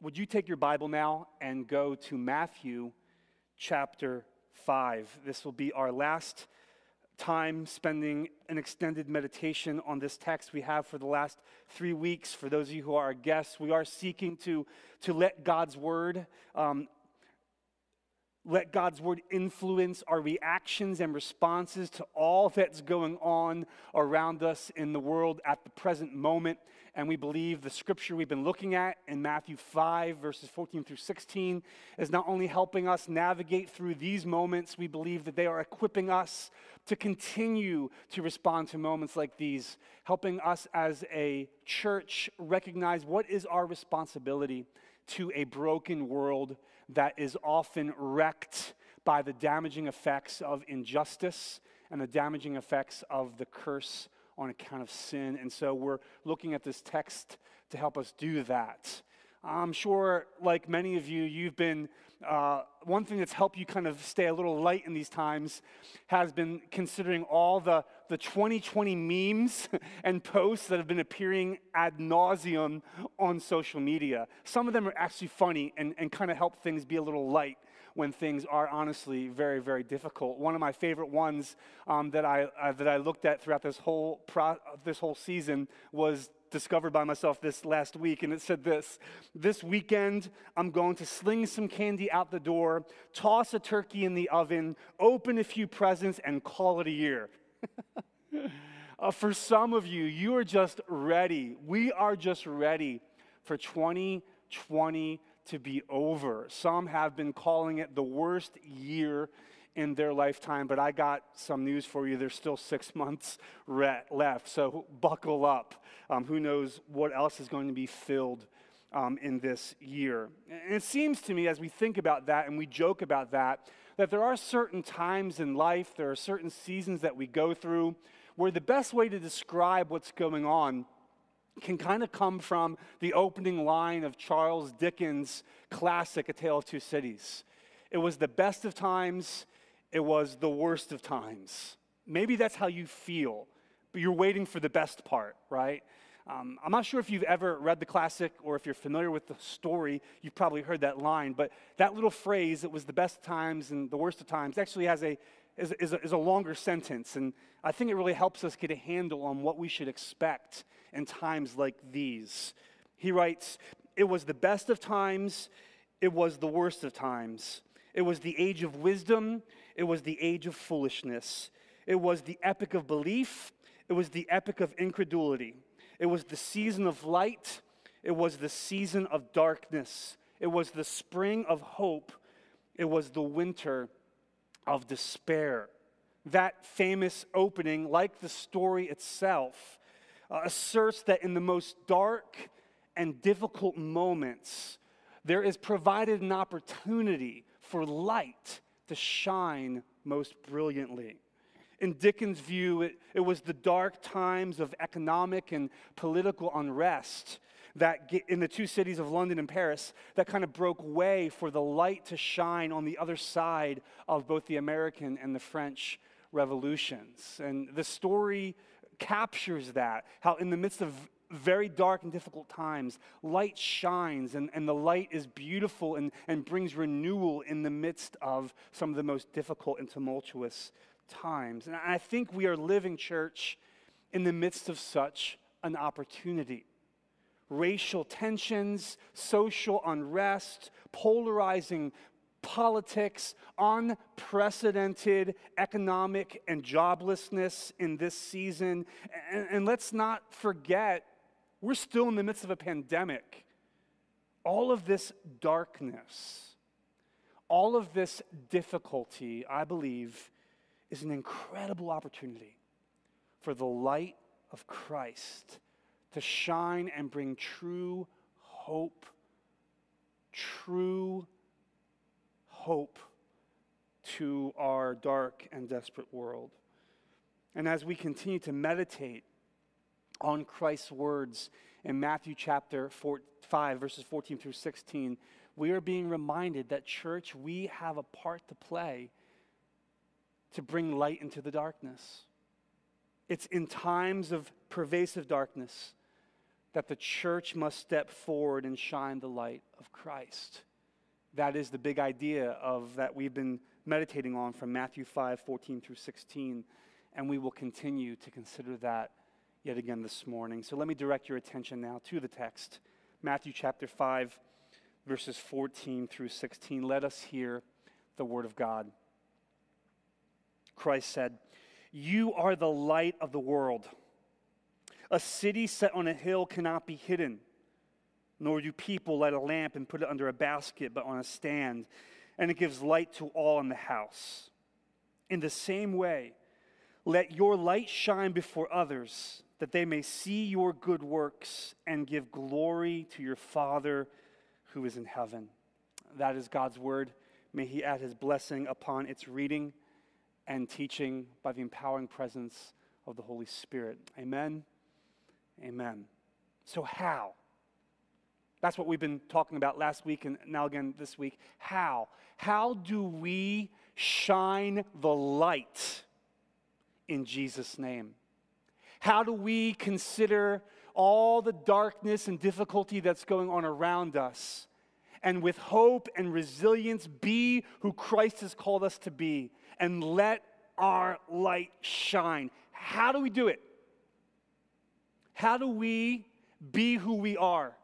Would you take your Bible now and go to Matthew chapter 5? This will be our last time spending an extended meditation on this text we have for the last three weeks. For those of you who are our guests, we are seeking to, to let God's word um, let God's word influence our reactions and responses to all that's going on around us in the world at the present moment. And we believe the scripture we've been looking at in Matthew 5, verses 14 through 16, is not only helping us navigate through these moments, we believe that they are equipping us to continue to respond to moments like these, helping us as a church recognize what is our responsibility to a broken world that is often wrecked by the damaging effects of injustice and the damaging effects of the curse on account of sin. And so we're looking at this text to help us do that. I'm sure, like many of you, you've been, uh, one thing that's helped you kind of stay a little light in these times has been considering all the, the 2020 memes and posts that have been appearing ad nauseum on social media. Some of them are actually funny and, and kind of help things be a little light when things are honestly very, very difficult. One of my favorite ones um, that, I, uh, that I looked at throughout this whole, this whole season was discovered by myself this last week, and it said this This weekend, I'm going to sling some candy out the door, toss a turkey in the oven, open a few presents, and call it a year. uh, for some of you, you are just ready. We are just ready for 2020 to be over. Some have been calling it the worst year in their lifetime, but I got some news for you. There's still six months left, so buckle up. Um, who knows what else is going to be filled um, in this year? And it seems to me, as we think about that and we joke about that, that there are certain times in life, there are certain seasons that we go through where the best way to describe what's going on can kind of come from the opening line of Charles Dickens' classic, A Tale of Two Cities. It was the best of times, it was the worst of times. Maybe that's how you feel, but you're waiting for the best part, right? Um, I'm not sure if you've ever read the classic or if you're familiar with the story, you've probably heard that line, but that little phrase, it was the best of times and the worst of times, actually has a, is, is a, is a longer sentence. And I think it really helps us get a handle on what we should expect in times like these. He writes, It was the best of times, it was the worst of times. It was the age of wisdom, it was the age of foolishness. It was the epic of belief, it was the epic of incredulity. It was the season of light, it was the season of darkness. It was the spring of hope, it was the winter of despair. That famous opening, like the story itself, uh, asserts that in the most dark and difficult moments, there is provided an opportunity for light to shine most brilliantly. In Dickens' view, it, it was the dark times of economic and political unrest that in the two cities of London and Paris that kind of broke way for the light to shine on the other side of both the American and the French revolutions. And the story captures that, how in the midst of very dark and difficult times, light shines and, and the light is beautiful and, and brings renewal in the midst of some of the most difficult and tumultuous times. And I think we are living, church, in the midst of such an opportunity. Racial tensions, social unrest, polarizing politics, unprecedented economic and joblessness in this season. And, and, let's not forget we're still in the midst of a pandemic. All of this darkness, all of this difficulty, I believe, is an incredible opportunity for the light of Christ to shine and bring true hope, true hope to our dark and desperate world. And as we continue to meditate on Christ's words in Matthew chapter four, 5, verses 14 through 16, we are being reminded that, church, we have a part to play to bring light into the darkness. It's in times of pervasive darkness that the church must step forward and shine the light of Christ. That is the big idea of that we've been meditating on from Matthew 5 14 through 16. And we will continue to consider that yet again this morning. So let me direct your attention now to the text Matthew chapter 5, verses 14 through 16. Let us hear the word of God. Christ said, You are the light of the world. A city set on a hill cannot be hidden, nor do people light a lamp and put it under a basket, but on a stand, and it gives light to all in the house. In the same way, let your light shine before others, that they may see your good works and give glory to your Father who is in heaven. That is God's word. May He add His blessing upon its reading and teaching by the empowering presence of the Holy Spirit. Amen. Amen. So, how? That's what we've been talking about last week and now again this week. How? How do we shine the light in Jesus' name? How do we consider all the darkness and difficulty that's going on around us and with hope and resilience be who Christ has called us to be and let our light shine? How do we do it? How do we be who we are?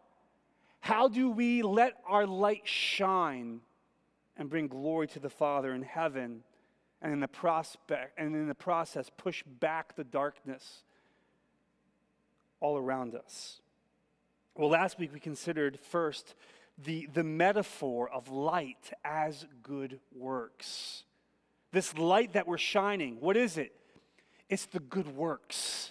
How do we let our light shine and bring glory to the Father in heaven and in the prospect and in the process push back the darkness all around us? Well, last week we considered first the, the metaphor of light as good works. This light that we're shining, what is it? It's the good works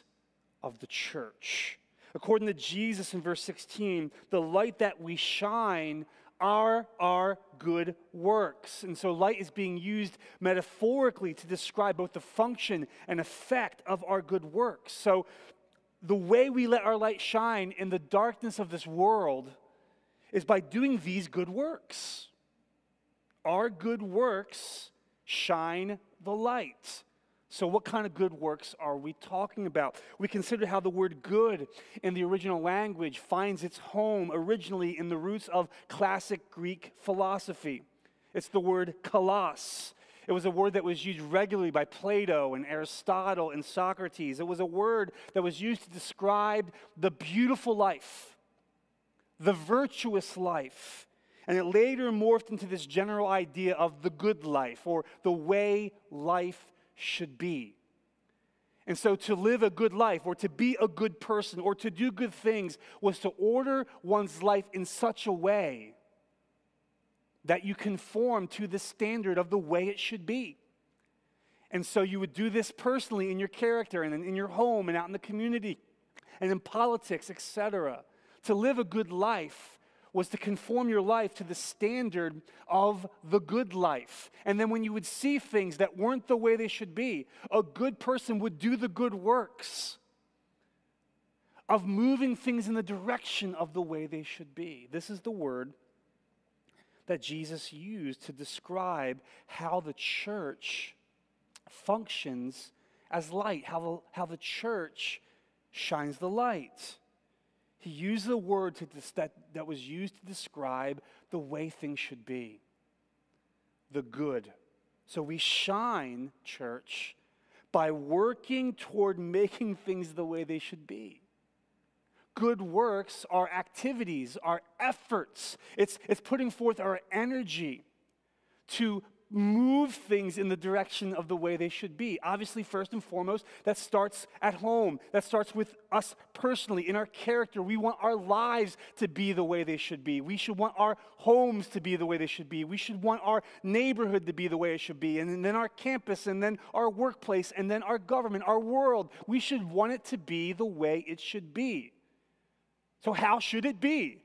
of the church. According to Jesus in verse 16, the light that we shine are our good works. And so light is being used metaphorically to describe both the function and effect of our good works. So the way we let our light shine in the darkness of this world is by doing these good works. Our good works shine the light. So, what kind of good works are we talking about? We consider how the word good in the original language finds its home originally in the roots of classic Greek philosophy. It's the word kalos. It was a word that was used regularly by Plato and Aristotle and Socrates. It was a word that was used to describe the beautiful life, the virtuous life. And it later morphed into this general idea of the good life or the way life should be. And so to live a good life or to be a good person or to do good things was to order one's life in such a way that you conform to the standard of the way it should be. And so you would do this personally in your character and in your home and out in the community and in politics, etc. To live a good life was to conform your life to the standard of the good life. And then when you would see things that weren't the way they should be, a good person would do the good works of moving things in the direction of the way they should be. This is the word that Jesus used to describe how the church functions as light, how the, how the church shines the light. He used the word that, that was used to describe the way things should be the good. So we shine, church, by working toward making things the way they should be. Good works are activities, are efforts. It's, it's putting forth our energy to move things in the direction of the way they should be. Obviously, first and foremost, that starts at home. That starts with us personally, in our character. We want our lives to be the way they should be. We should want our homes to be the way they should be. We should want our neighborhood to be the way it should be. And then our campus, and then our workplace, and then our government, our world. We should want it to be the way it should be. So, how should it be?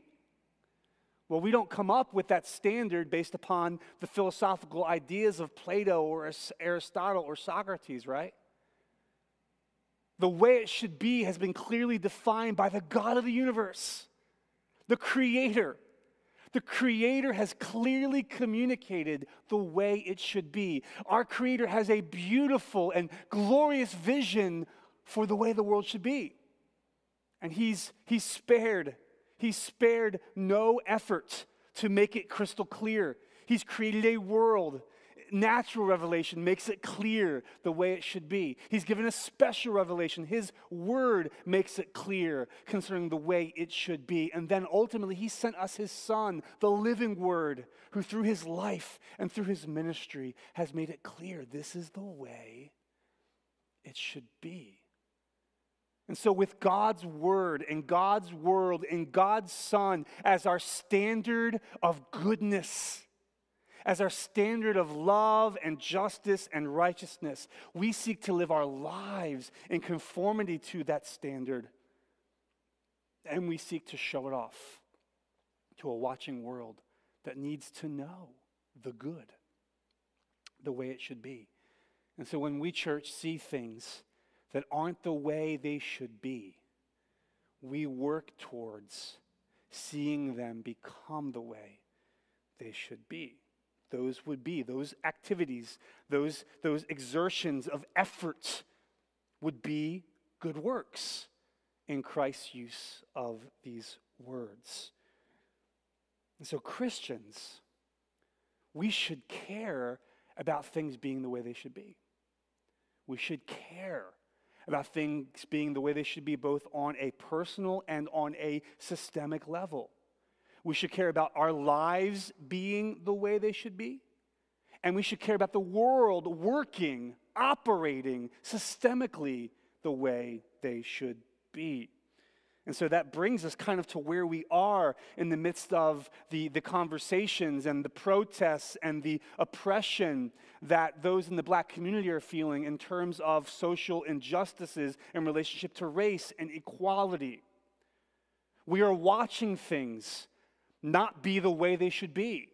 Well, we don't come up with that standard based upon the philosophical ideas of Plato or Aristotle or Socrates, right? The way it should be has been clearly defined by the God of the universe, the Creator. The Creator has clearly communicated the way it should be. Our Creator has a beautiful and glorious vision for the way the world should be. And he's, he's spared. He's spared no effort to make it crystal clear. He's created a world. Natural revelation makes it clear the way it should be. He's given a special revelation. His word makes it clear concerning the way it should be. And then ultimately, He sent us His Son, the living word, who through His life and through His ministry has made it clear this is the way it should be. And so, with God's word and God's world and God's Son as our standard of goodness, as our standard of love and justice and righteousness, we seek to live our lives in conformity to that standard. And we seek to show it off to a watching world that needs to know the good, the way it should be. And so, when we, church, see things, that aren't the way they should be, we work towards seeing them become the way they should be. Those would be, those activities, those, those exertions of effort would be good works in Christ's use of these words. And so, Christians, we should care about things being the way they should be. We should care about things being the way they should be, both on a personal and on a systemic level. We should care about our lives being the way they should be. And we should care about the world working, operating systemically the way they should be. And so that brings us kind of to where we are in the midst of the, the conversations and the protests and the oppression that those in the black community are feeling in terms of social injustices in relationship to race and equality. We are watching things not be the way they should be.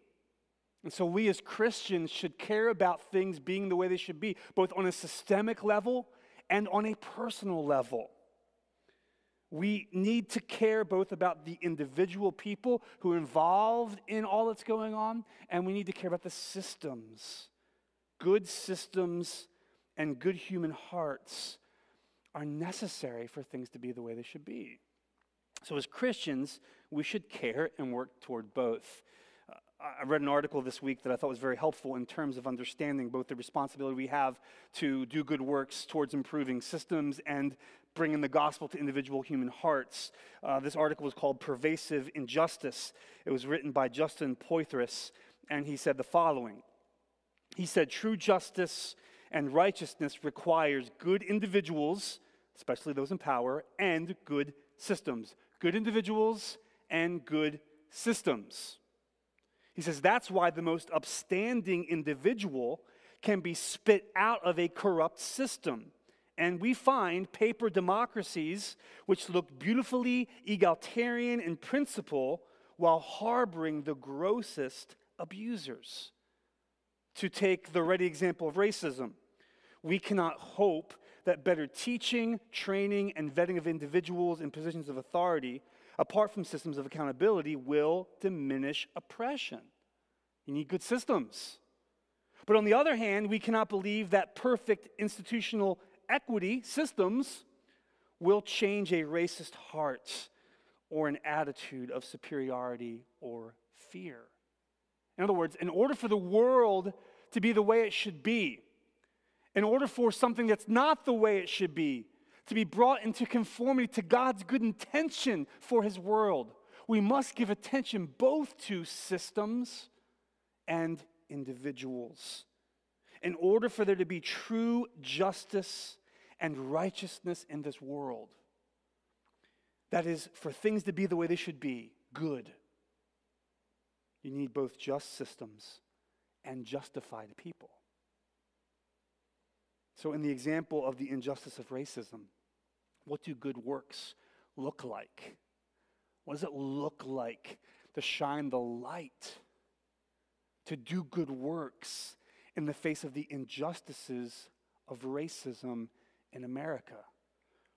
And so we as Christians should care about things being the way they should be, both on a systemic level and on a personal level. We need to care both about the individual people who are involved in all that's going on, and we need to care about the systems. Good systems and good human hearts are necessary for things to be the way they should be. So, as Christians, we should care and work toward both. Uh, I read an article this week that I thought was very helpful in terms of understanding both the responsibility we have to do good works towards improving systems and bringing the gospel to individual human hearts. Uh, this article was called Pervasive Injustice. It was written by Justin Poythress, and he said the following He said, True justice and righteousness requires good individuals, especially those in power, and good systems. Good individuals and good systems. He says that's why the most upstanding individual can be spit out of a corrupt system. And we find paper democracies which look beautifully egalitarian in principle while harboring the grossest abusers. To take the ready example of racism, we cannot hope that better teaching, training, and vetting of individuals in positions of authority, apart from systems of accountability, will diminish oppression. You need good systems. But on the other hand, we cannot believe that perfect institutional equity systems will change a racist heart or an attitude of superiority or fear. In other words, in order for the world to be the way it should be, in order for something that's not the way it should be to be brought into conformity to God's good intention for his world, we must give attention both to systems and individuals in order for there to be true justice and righteousness in this world, that is, for things to be the way they should be, good, you need both just systems and justified people. So, in the example of the injustice of racism, what do good works look like? What does it look like to shine the light, to do good works in the face of the injustices of racism in America.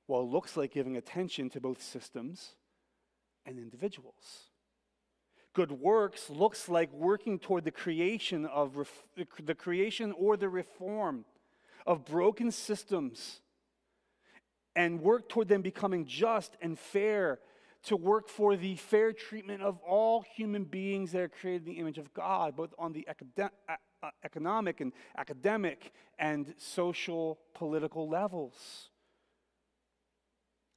while it looks like giving attention to both systems and individuals. Good works looks like working toward the creation of the creation or the reform of broken systems and work toward them becoming just and fair, to work for the fair treatment of all human beings that are created in the image of God, both on the uh, economic and academic and social political levels.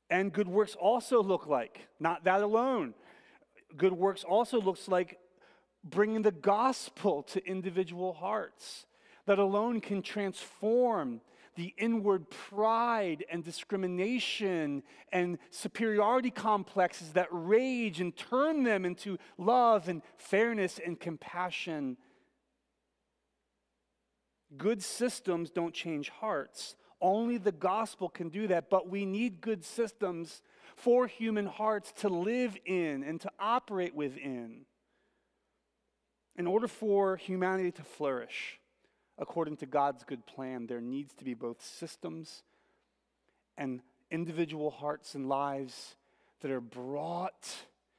And good works also look like, not that alone, good works also looks like bringing the gospel to individual hearts that alone can transform the inward pride and discrimination and superiority complexes that rage and turn them into love and fairness and compassion. Good systems don't change hearts. Only the gospel can do that, but we need good systems for human hearts to live in and to operate within. In order for humanity to flourish, according to God's good plan, there needs to be both systems and individual hearts and lives that are brought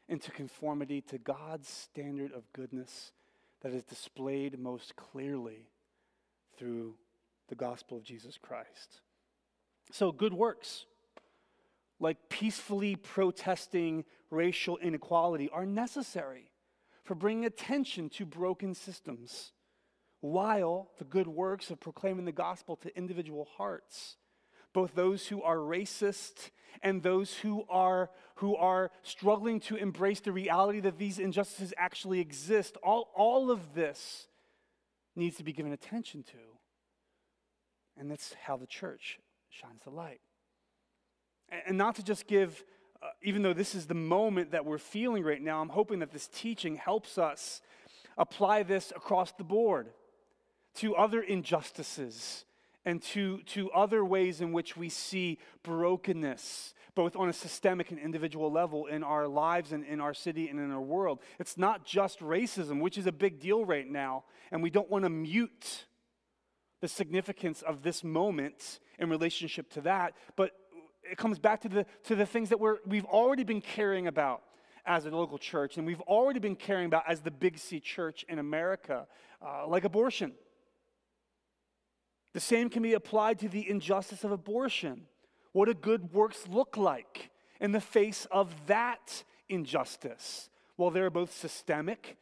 into conformity to God's standard of goodness that is displayed most clearly through the gospel of Jesus Christ. So, good works, like peacefully protesting racial inequality, are necessary for bringing attention to broken systems while the good works of proclaiming the gospel to individual hearts, both those who are racist and those who are, who are struggling to embrace the reality that these injustices actually exist, all, all of this needs to be given attention to. And that's how the church shines the light. And not to just give, uh, even though this is the moment that we're feeling right now, I'm hoping that this teaching helps us apply this across the board to other injustices and to, to other ways in which we see brokenness, both on a systemic and individual level in our lives and in our city and in our world. It's not just racism, which is a big deal right now, and we don't want to mute the significance of this moment in relationship to that, but it comes back to the, to the things that we're, we've already been caring about as a local church, and we've already been caring about as the Big C church in America, uh, like abortion the same can be applied to the injustice of abortion. What do good works look like in the face of that injustice? Well, there are both systemic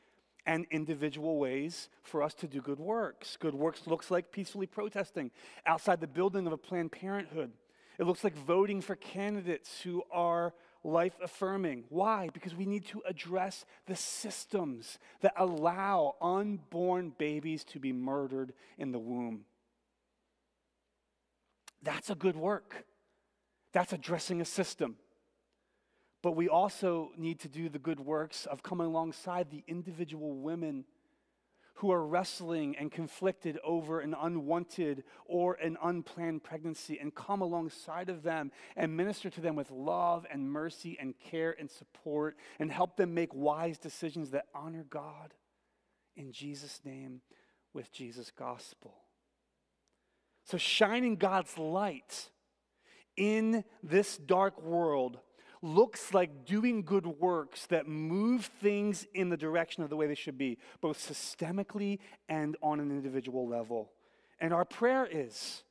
and individual ways for us to do good works. Good works looks like peacefully protesting outside the building of a Planned Parenthood. It looks like voting for candidates who are life affirming. Why? Because we need to address the systems that allow unborn babies to be murdered in the womb. That's a good work. That's addressing a system. But we also need to do the good works of coming alongside the individual women who are wrestling and conflicted over an unwanted or an unplanned pregnancy and come alongside of them and minister to them with love and mercy and care and support and help them make wise decisions that honor God in Jesus' name with Jesus' gospel. So, shining God's light in this dark world looks like doing good works that move things in the direction of the way they should be, both systemically and on an individual level. And our prayer is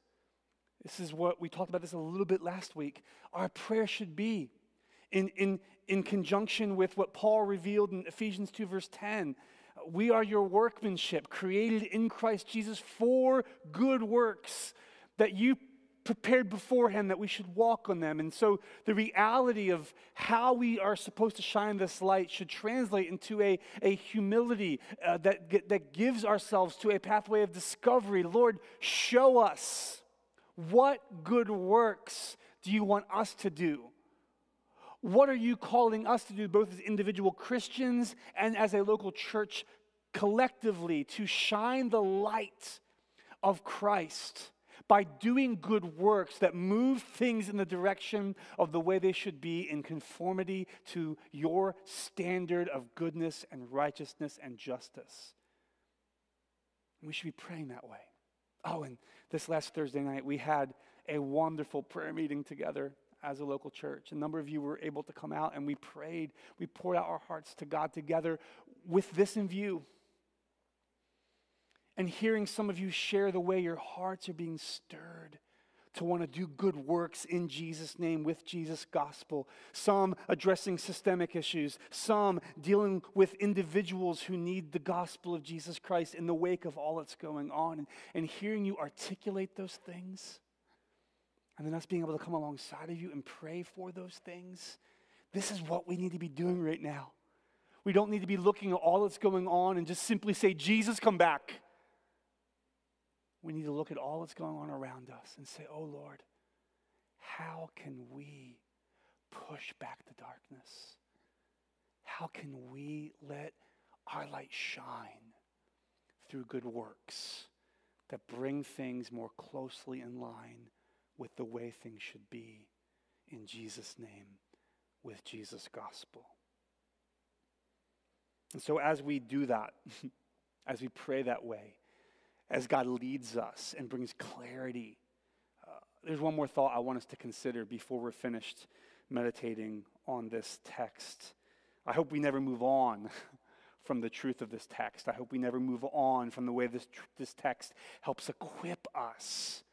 this is what we talked about this a little bit last week. Our prayer should be in, in, in conjunction with what Paul revealed in Ephesians 2, verse 10 we are your workmanship, created in Christ Jesus for good works that you prepared beforehand that we should walk on them. And so the reality of how we are supposed to shine this light should translate into a, a humility uh, that, that gives ourselves to a pathway of discovery. Lord, show us what good works do you want us to do? What are you calling us to do, both as individual Christians and as a local church collectively, to shine the light of Christ by doing good works that move things in the direction of the way they should be in conformity to your standard of goodness and righteousness and justice? We should be praying that way. Oh, and this last Thursday night, we had a wonderful prayer meeting together as a local church. A number of you were able to come out and we prayed. We poured out our hearts to God together with this in view. And hearing some of you share the way your hearts are being stirred to want to do good works in Jesus' name with Jesus' gospel, some addressing systemic issues, some dealing with individuals who need the gospel of Jesus Christ in the wake of all that's going on. And, and hearing you articulate those things, and then us being able to come alongside of you and pray for those things, this is what we need to be doing right now. We don't need to be looking at all that's going on and just simply say, Jesus, come back. We need to look at all that's going on around us and say, Oh Lord, how can we push back the darkness? How can we let our light shine through good works that bring things more closely in line with the way things should be in Jesus' name, with Jesus' gospel? And so, as we do that, as we pray that way, as God leads us and brings clarity. Uh, there's one more thought I want us to consider before we're finished meditating on this text. I hope we never move on from the truth of this text. I hope we never move on from the way this, this text helps equip us.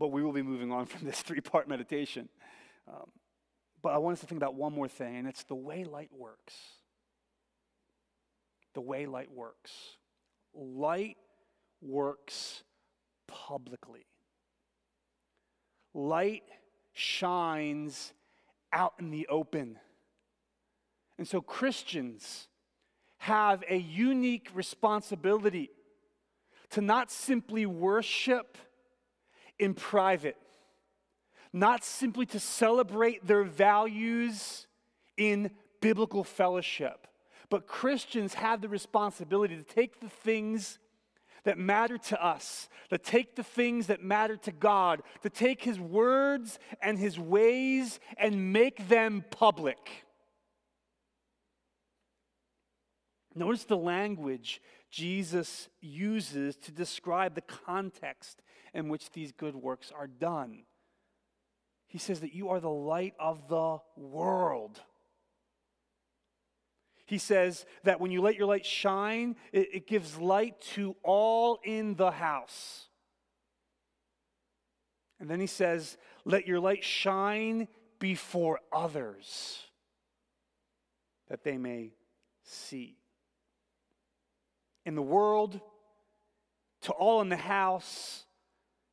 But we will be moving on from this three part meditation. Um, but I want us to think about one more thing, and it's the way light works the way light works. Light works publicly. Light shines out in the open. And so Christians have a unique responsibility to not simply worship in private, not simply to celebrate their values in biblical fellowship, but Christians have the responsibility to take the things that matter to us, to take the things that matter to God, to take His words and His ways and make them public. Notice the language Jesus uses to describe the context in which these good works are done. He says that you are the light of the world. He says that when you let your light shine, it, it gives light to all in the house. And then he says, Let your light shine before others that they may see. In the world, to all in the house,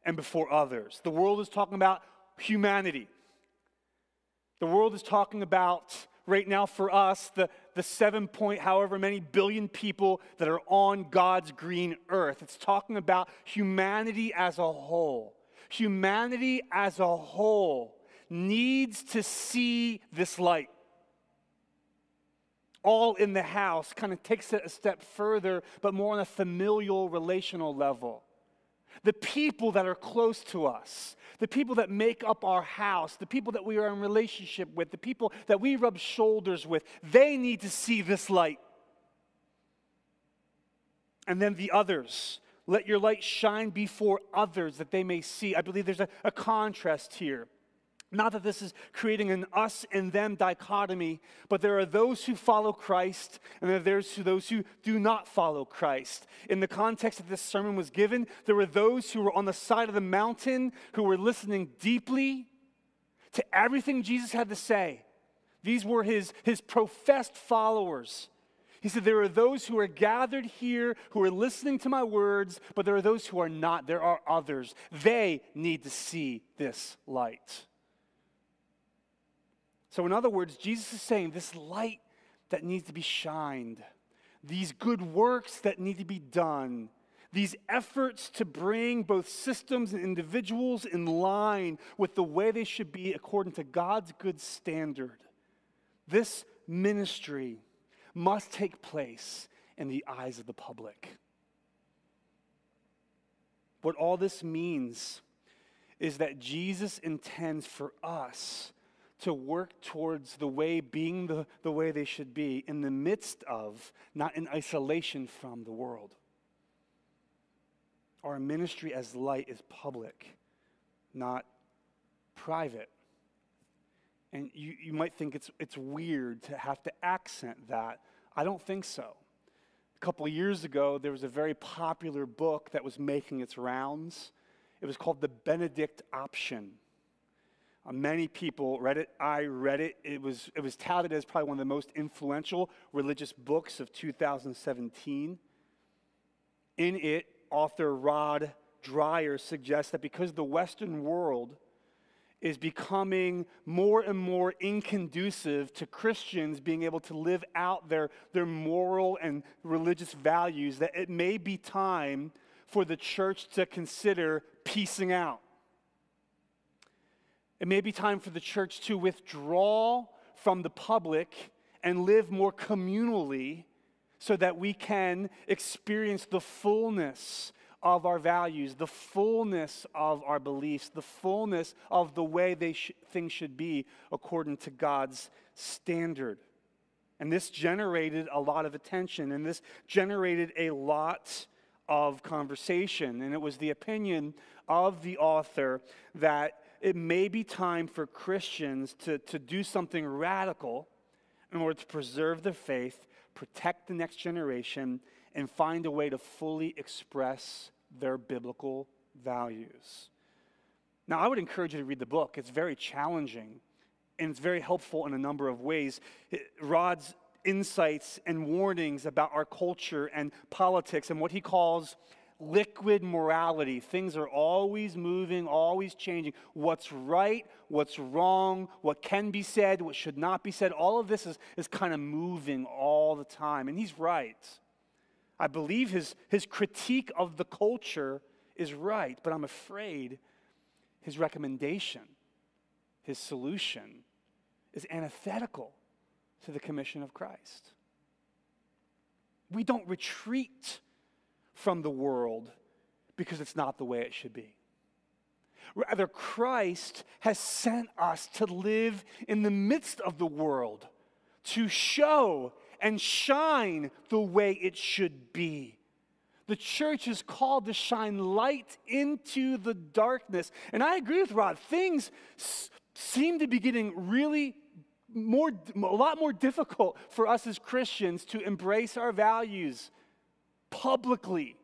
and before others. The world is talking about humanity. The world is talking about right now for us, the, the seven point, however many billion people that are on God's green earth. It's talking about humanity as a whole. Humanity as a whole needs to see this light. All in the house kind of takes it a step further, but more on a familial, relational level. The people that are close to us, the people that make up our house, the people that we are in relationship with, the people that we rub shoulders with, they need to see this light. And then the others. Let your light shine before others that they may see. I believe there's a, a contrast here. Not that this is creating an us and them dichotomy, but there are those who follow Christ and there are those who, those who do not follow Christ. In the context that this sermon was given, there were those who were on the side of the mountain who were listening deeply to everything Jesus had to say. These were his, his professed followers. He said, There are those who are gathered here who are listening to my words, but there are those who are not. There are others. They need to see this light. So, in other words, Jesus is saying this light that needs to be shined, these good works that need to be done, these efforts to bring both systems and individuals in line with the way they should be according to God's good standard. This ministry must take place in the eyes of the public. What all this means is that Jesus intends for us to work towards the way being the, the way they should be in the midst of, not in isolation from the world. Our ministry as light is public, not private. And you, you might think it's, it's weird to have to accent that. I don't think so. A couple years ago, there was a very popular book that was making its rounds It was called the Benedict Option. Uh, many people read it. I read it. It was, it was touted as probably one of the most influential religious books of 2017. In it, author Rod Dreher suggests that because the Western world is becoming more and more inconducive to Christians being able to live out their, their moral and religious values, that it may be time for the church to consider piecing out. It may be time for the church to withdraw from the public and live more communally so that we can experience the fullness of our values, the fullness of our beliefs, the fullness of the way sh- things should be according to God's standard. And this generated a lot of attention, and this generated a lot of conversation. And it was the opinion of the author that it may be time for Christians to, to do something radical in order to preserve their faith, protect the next generation, and find a way to fully express their biblical values. Now, I would encourage you to read the book. It's very challenging and it's very helpful in a number of ways. Rod's insights and warnings about our culture and politics and what he calls liquid morality. Things are always moving, always changing. What's right, what's wrong, what can be said, what should not be said, all of this is, is kind of moving all the time. And he's right. I believe his, his critique of the culture is right, but I'm afraid his recommendation, his solution, is antithetical to the commission of Christ. We don't retreat from the world because it's not the way it should be. Rather, Christ has sent us to live in the midst of the world, to show and shine the way it should be. The church is called to shine light into the darkness. And I agree with Rod. Things seem to be getting really more, a lot more difficult for us as Christians to embrace our values publicly.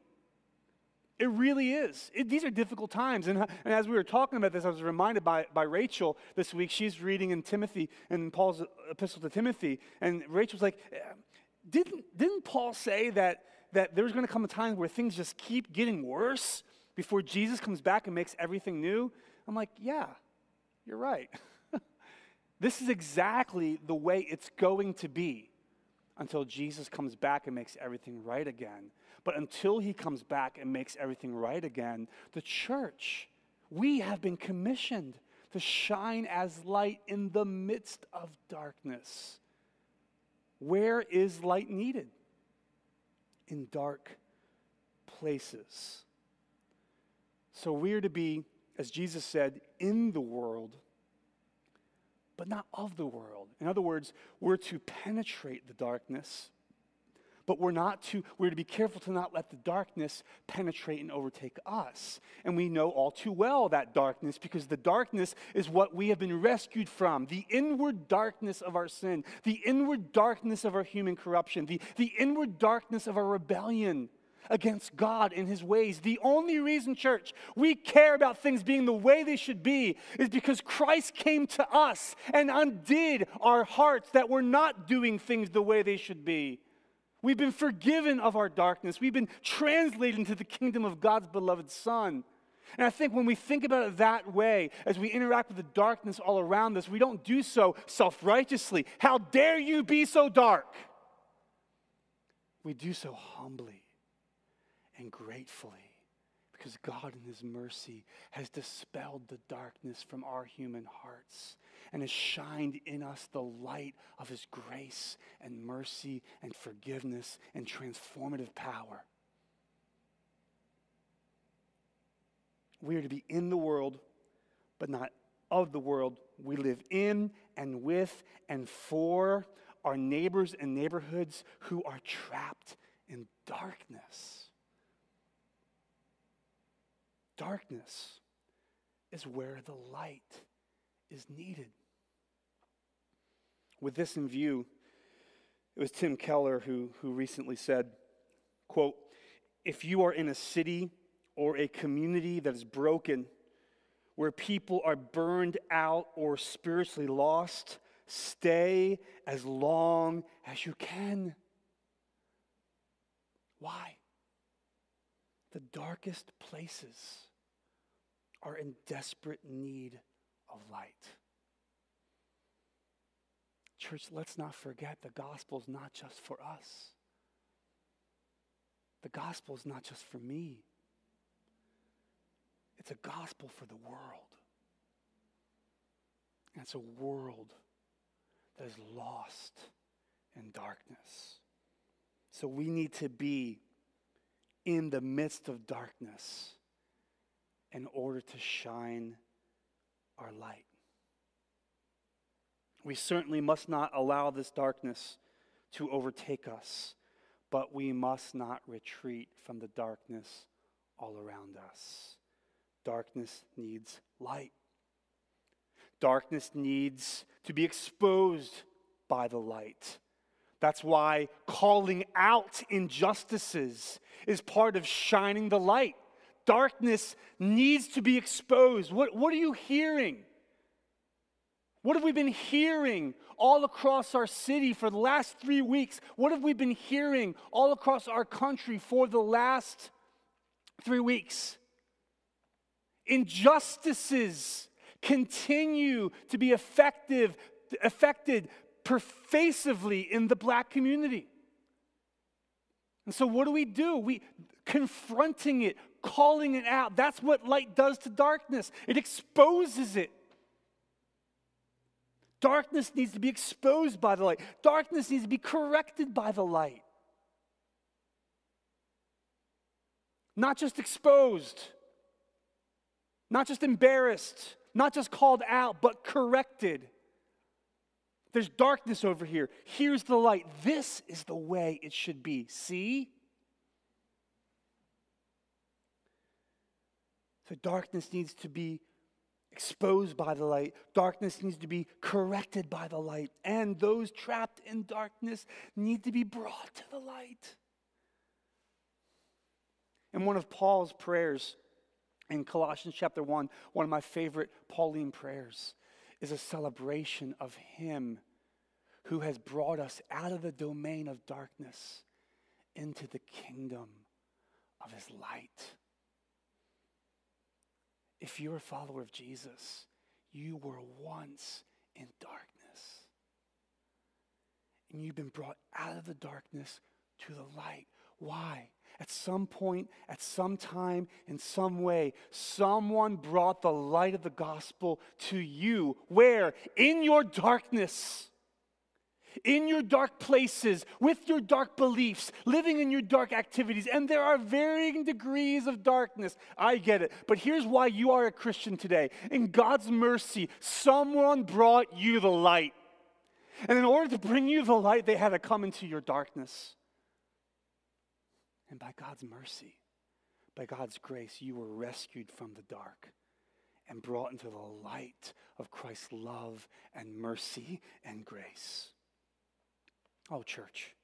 It really is. It, these are difficult times. And, and as we were talking about this, I was reminded by, by Rachel this week. She's reading in Timothy, in Paul's epistle to Timothy. And Rachel's like, didn't, didn't Paul say that, that there's going to come a time where things just keep getting worse before Jesus comes back and makes everything new? I'm like, yeah, you're right. this is exactly the way it's going to be until Jesus comes back and makes everything right again. But until he comes back and makes everything right again, the church, we have been commissioned to shine as light in the midst of darkness. Where is light needed? In dark places. So we are to be, as Jesus said, in the world, but not of the world. In other words, we're to penetrate the darkness but we're not to we're to be careful to not let the darkness penetrate and overtake us. And we know all too well that darkness because the darkness is what we have been rescued from. The inward darkness of our sin the inward darkness of our human corruption the, the inward darkness of our rebellion against God and his ways. The only reason, church, we care about things being the way they should be is because Christ came to us and undid our hearts that were not doing things the way they should be. We've been forgiven of our darkness. We've been translated into the kingdom of God's beloved Son. And I think when we think about it that way, as we interact with the darkness all around us, we don't do so self righteously. How dare you be so dark? We do so humbly and gratefully because God, in His mercy, has dispelled the darkness from our human hearts and has shined in us the light of His grace and mercy and forgiveness and transformative power. We are to be in the world, but not of the world. We live in and with and for our neighbors and neighborhoods who are trapped in darkness. Darkness is where the light is needed. With this in view, it was Tim Keller who, who recently said, quote, if you are in a city or a community that is broken, where people are burned out or spiritually lost, stay as long as you can. Why? The darkest places are in desperate need of light. Church, let's not forget the gospel is not just for us. The gospel is not just for me. It's a gospel for the world. And it's a world that is lost in darkness. So we need to be in the midst of darkness in order to shine our light. We certainly must not allow this darkness to overtake us, but we must not retreat from the darkness all around us. Darkness needs light. Darkness needs to be exposed by the light. That's why calling out injustices is part of shining the light. Darkness needs to be exposed. What, what are you hearing? What have we been hearing all across our city for the last three weeks? What have we been hearing all across our country for the last three weeks? Injustices continue to be effective, affected pervasively in the black community. And so what do we do? We confronting it, calling it out. That's what light does to darkness. It exposes it. Darkness needs to be exposed by the light. Darkness needs to be corrected by the light. Not just exposed, not just embarrassed, not just called out, but corrected. There's darkness over here. Here's the light. This is the way it should be. See? So darkness needs to be exposed by the light. Darkness needs to be corrected by the light. And those trapped in darkness need to be brought to the light. In one of Paul's prayers in Colossians chapter 1, one of my favorite Pauline prayers is a celebration of Him who has brought us out of the domain of darkness into the kingdom of His light. If you're a follower of Jesus, you were once in darkness. And you've been brought out of the darkness to the light. Why? At some point, at some time, in some way, someone brought the light of the gospel to you. Where? In your darkness in your dark places, with your dark beliefs, living in your dark activities. And there are varying degrees of darkness. I get it. But here's why you are a Christian today. In God's mercy, someone brought you the light. And in order to bring you the light, they had to come into your darkness. And by God's mercy, by God's grace, you were rescued from the dark and brought into the light of Christ's love and mercy and grace. Oh, church,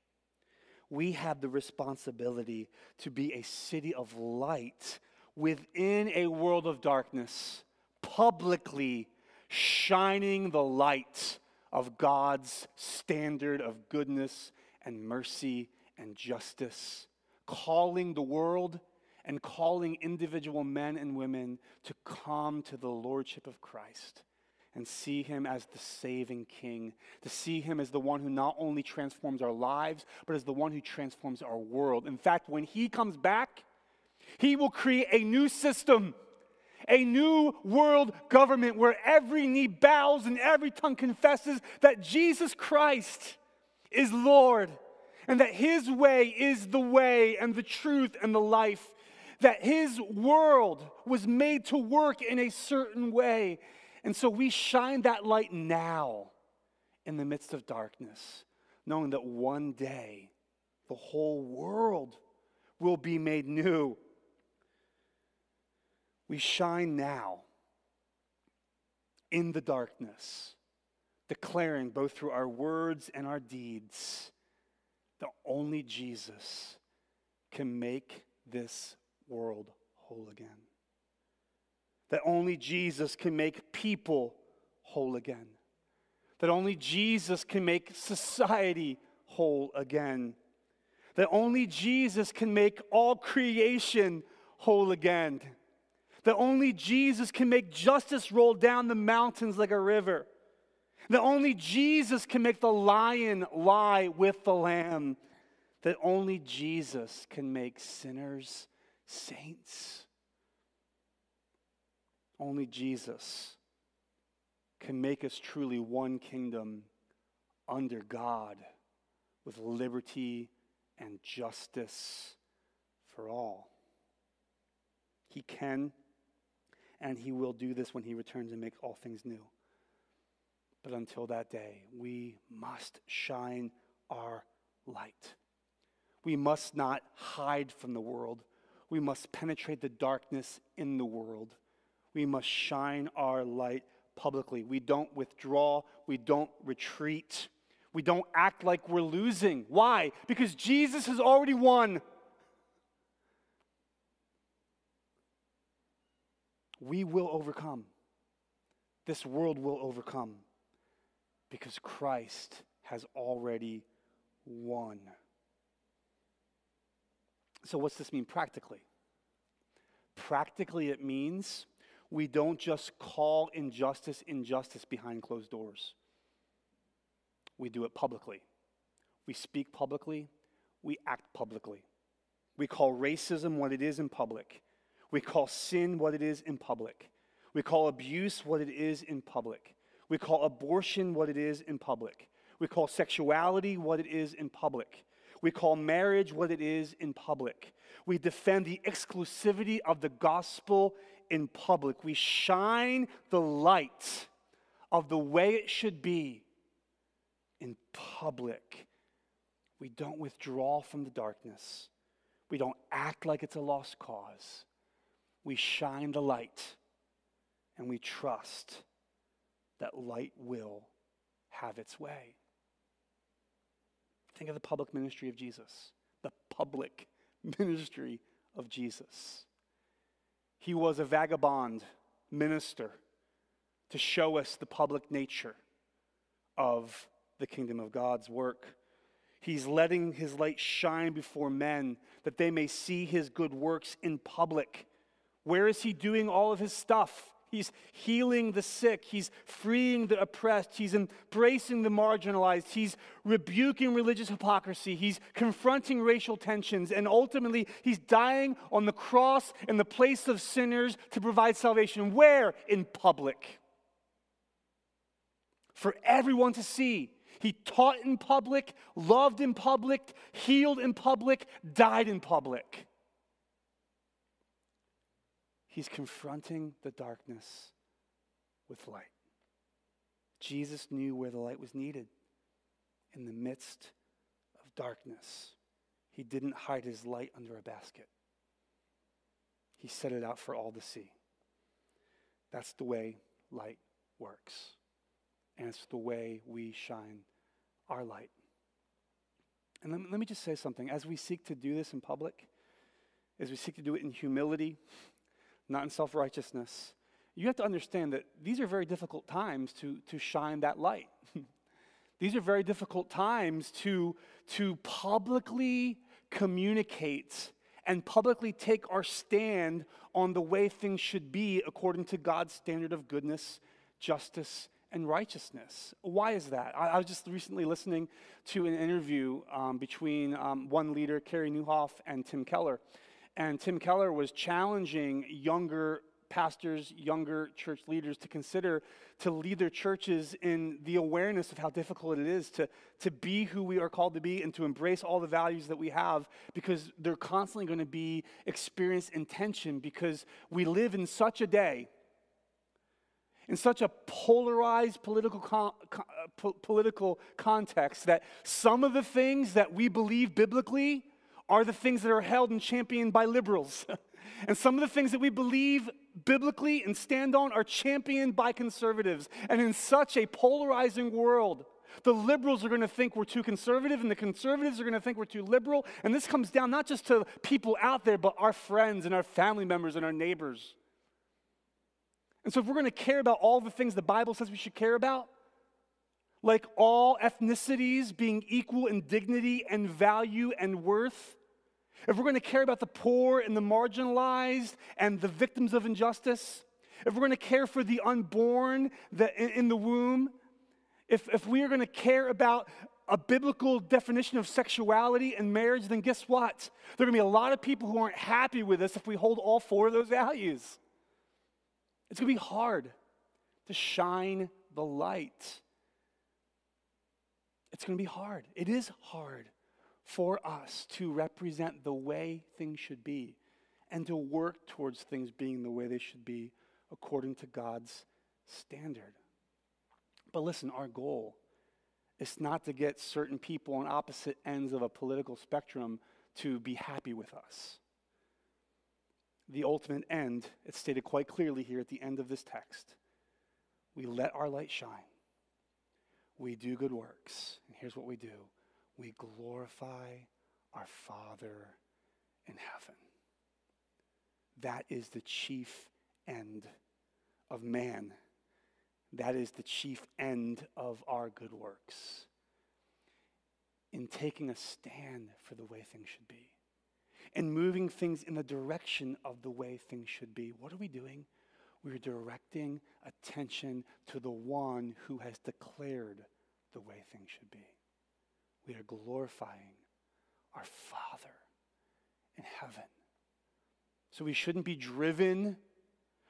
we have the responsibility to be a city of light within a world of darkness, publicly shining the light of God's standard of goodness and mercy and justice, calling the world and calling individual men and women to come to the Lordship of Christ and see him as the saving king, to see him as the one who not only transforms our lives, but as the one who transforms our world. In fact, when he comes back, he will create a new system, a new world government where every knee bows and every tongue confesses that Jesus Christ is Lord and that his way is the way and the truth and the life. That his world was made to work in a certain way and so we shine that light now in the midst of darkness, knowing that one day the whole world will be made new. We shine now in the darkness, declaring both through our words and our deeds that only Jesus can make this world whole again. That only Jesus can make people whole again. That only Jesus can make society whole again. That only Jesus can make all creation whole again. That only Jesus can make justice roll down the mountains like a river. That only Jesus can make the lion lie with the lamb. That only Jesus can make sinners saints. Only Jesus can make us truly one kingdom under God with liberty and justice for all. He can and he will do this when he returns and makes all things new. But until that day, we must shine our light. We must not hide from the world. We must penetrate the darkness in the world. We must shine our light publicly. We don't withdraw. We don't retreat. We don't act like we're losing. Why? Because Jesus has already won. We will overcome. This world will overcome because Christ has already won. So, what's this mean practically? Practically, it means we don't just call injustice injustice behind closed doors. We do it publicly. We speak publicly. We act publicly. We call racism what it is in public. We call sin what it is in public. We call abuse what it is in public. We call abortion what it is in public. We call sexuality what it is in public. We call marriage what it is in public. We defend the exclusivity of the gospel in public. We shine the light of the way it should be in public. We don't withdraw from the darkness. We don't act like it's a lost cause. We shine the light and we trust that light will have its way. Think of the public ministry of Jesus, the public ministry of Jesus. He was a vagabond minister to show us the public nature of the kingdom of God's work. He's letting his light shine before men that they may see his good works in public. Where is he doing all of his stuff? He's healing the sick. He's freeing the oppressed. He's embracing the marginalized. He's rebuking religious hypocrisy. He's confronting racial tensions. And ultimately, he's dying on the cross in the place of sinners to provide salvation. Where? In public. For everyone to see. He taught in public, loved in public, healed in public, died in public. He's confronting the darkness with light. Jesus knew where the light was needed in the midst of darkness. He didn't hide his light under a basket, he set it out for all to see. That's the way light works. And it's the way we shine our light. And let me, just say something. As we seek to do this in public, as we seek to do it in humility, not in self righteousness. You have to understand that these are very difficult times to, to shine that light. these are very difficult times to, to publicly communicate and publicly take our stand on the way things should be according to God's standard of goodness, justice, and righteousness. Why is that? I, I was just recently listening to an interview um, between um, one leader, Carey Nieuwhof, and Tim Keller. And Tim Keller was challenging younger pastors, younger church leaders to consider to lead their churches in the awareness of how difficult it is to, to be who we are called to be and to embrace all the values that we have because they're constantly going to be experienced in tension because we live in such a day in such a polarized political, con- uh, po- political context that some of the things that we believe biblically are the things that are held and championed by liberals. and some of the things that we believe biblically and stand on are championed by conservatives. And in such a polarizing world, The liberals are going to think we're too conservative, and the conservatives are going to think we're too liberal. And this comes down not just to people out there, but our friends and our family members and our neighbors. And so, if we're going to care about all the things the Bible says we should care about, like all ethnicities being equal in dignity and value and worth, if we're going to care about the poor and the marginalized and the victims of injustice, if we're going to care for the unborn in, the womb, if, if we are going to care about a biblical definition of sexuality and marriage, then guess what? There are going to be a lot of people who aren't happy with us if we hold all four of those values. It's going to be hard to shine the light. It's going to be hard. It is hard for us to represent the way things should be and to work towards things being the way they should be according to God's standard. But listen, our goal is not to get certain people on opposite ends of a political spectrum to be happy with us. The ultimate end, it's stated quite clearly here at the end of this text. We let our light shine. We do good works. And here's what we do we glorify our Father in heaven. That is the chief end of man. That is the chief end of our good works. In taking a stand for the way things should be, and moving things in the direction of the way things should be, what are we doing? We're directing attention to the one who has declared the way things should be we are glorifying our Father in heaven. So we shouldn't be driven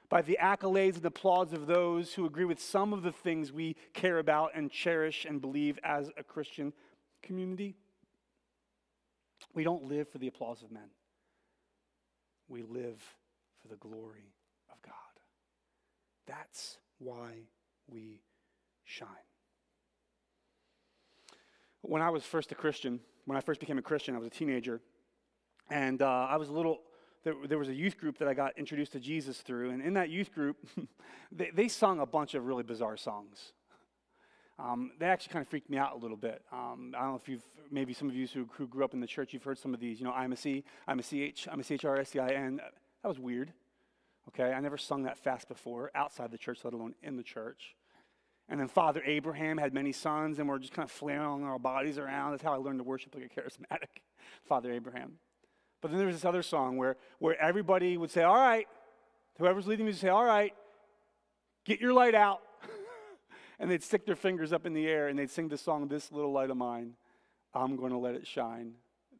by the accolades and applause of those who agree with some of the things we care about and cherish and believe as a Christian community. We don't live for the applause of men, we live for the glory of God. That's why we shine. When I was first a Christian, when I first became a Christian, I was a teenager, and uh, I was a little. There, there, was a youth group that I got introduced to Jesus through, and in that youth group, they, they sung a bunch of really bizarre songs. Um, they actually kind of freaked me out a little bit. Um, I don't know if you've, maybe some of you who, who, grew up in the church, you've heard some of these. You know, I'm a C, I'm a CH, I'm a CHRSCIN. That was weird. Okay, I never sung that fast before outside the church, let alone in the church. And then Father Abraham had many sons, and we're just kind of flailing our bodies around. That's how I learned to worship like a charismatic Father Abraham. But then there was this other song where, where everybody would say, All right, whoever's leading me would say, All right, get your light out. and they'd stick their fingers up in the air and they'd sing the song, This Little Light of Mine, I'm going to let it shine.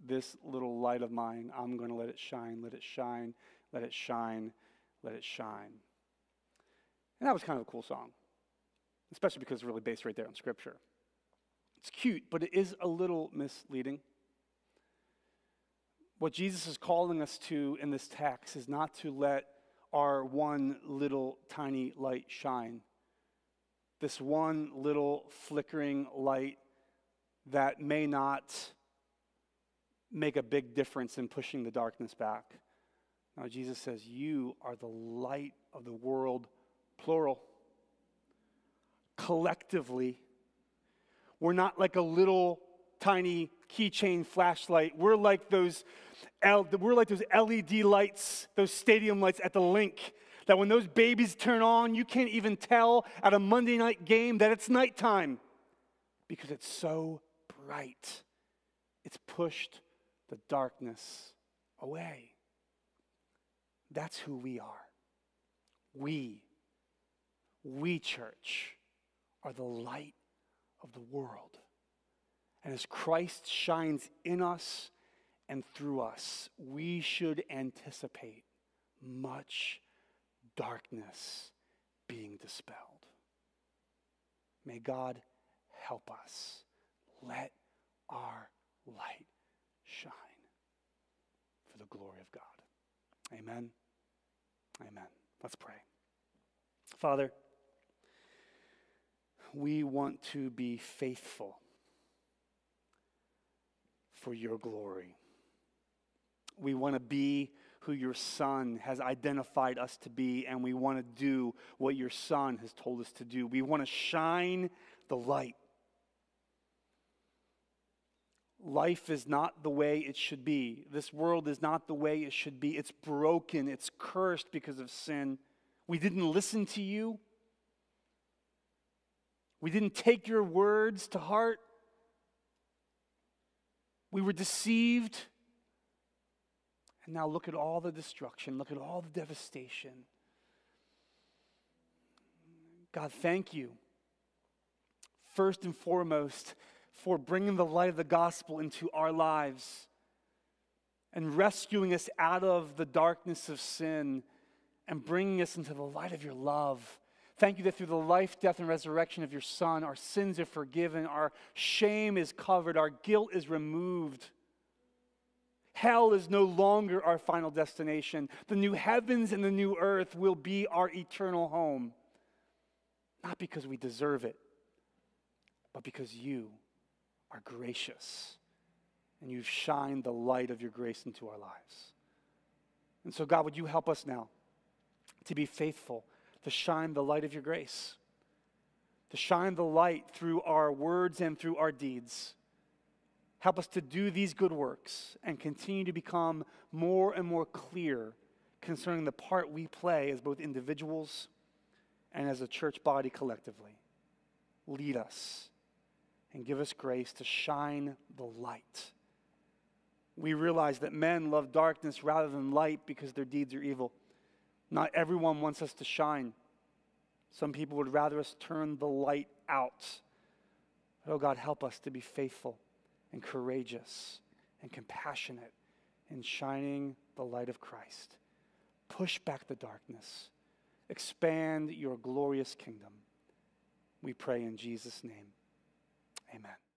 This little light of mine, I'm going to let it shine, let it shine, let it shine, let it shine. And that was kind of a cool song especially because it's really based right there on Scripture. It's cute, but it is a little misleading. What Jesus is calling us to in this text is not to let our one little tiny light shine. This one little flickering light that may not make a big difference in pushing the darkness back. Now, Jesus says, You are the light of the world, plural collectively. We're not like a little tiny keychain flashlight. We're like those L, we're like those LED lights, those stadium lights at the Linc that when those babies turn on, you can't even tell at a Monday night game that it's nighttime because it's so bright. It's pushed the darkness away. That's who we are. We, we church are the light of the world. And as Christ shines in us and through us, we should anticipate much darkness being dispelled. May God help us. Let our light shine for the glory of God. Amen. Amen. Let's pray. Father, we want to be faithful for your glory. We want to be who your son has identified us to be, and we want to do what your son has told us to do. We want to shine the light. life is not the way it should be. This world is not the way it should be. It's broken, it's cursed because of sin. We didn't listen to you, we didn't take your words to heart. We were deceived. And now look at all the destruction, look at all the devastation. God, thank you. First and foremost, for bringing the light of the gospel into our lives and rescuing us out of the darkness of sin and bringing us into the light of your love. Thank you that through the life, death, and resurrection of your Son, our sins are forgiven, our shame is covered, our guilt is removed. Hell is no longer our final destination. The new heavens and the new earth will be our eternal home. Not because we deserve it, but because you are gracious and you've shined the light of your grace into our lives. And so, God, would you help us now to be faithful, to shine the light of your grace, to shine the light through our words and through our deeds. Help us to do these good works and continue to become more and more clear concerning the part we play as both individuals and as a church body collectively. Lead us and give us grace to shine the light. We realize that men love darkness rather than light because their deeds are evil. Not everyone wants us to shine. Some people would rather us turn the light out. But, oh God, help us to be faithful and courageous and compassionate in shining the light of Christ. Push back the darkness. Expand your glorious kingdom. We pray in Jesus' name. Amen.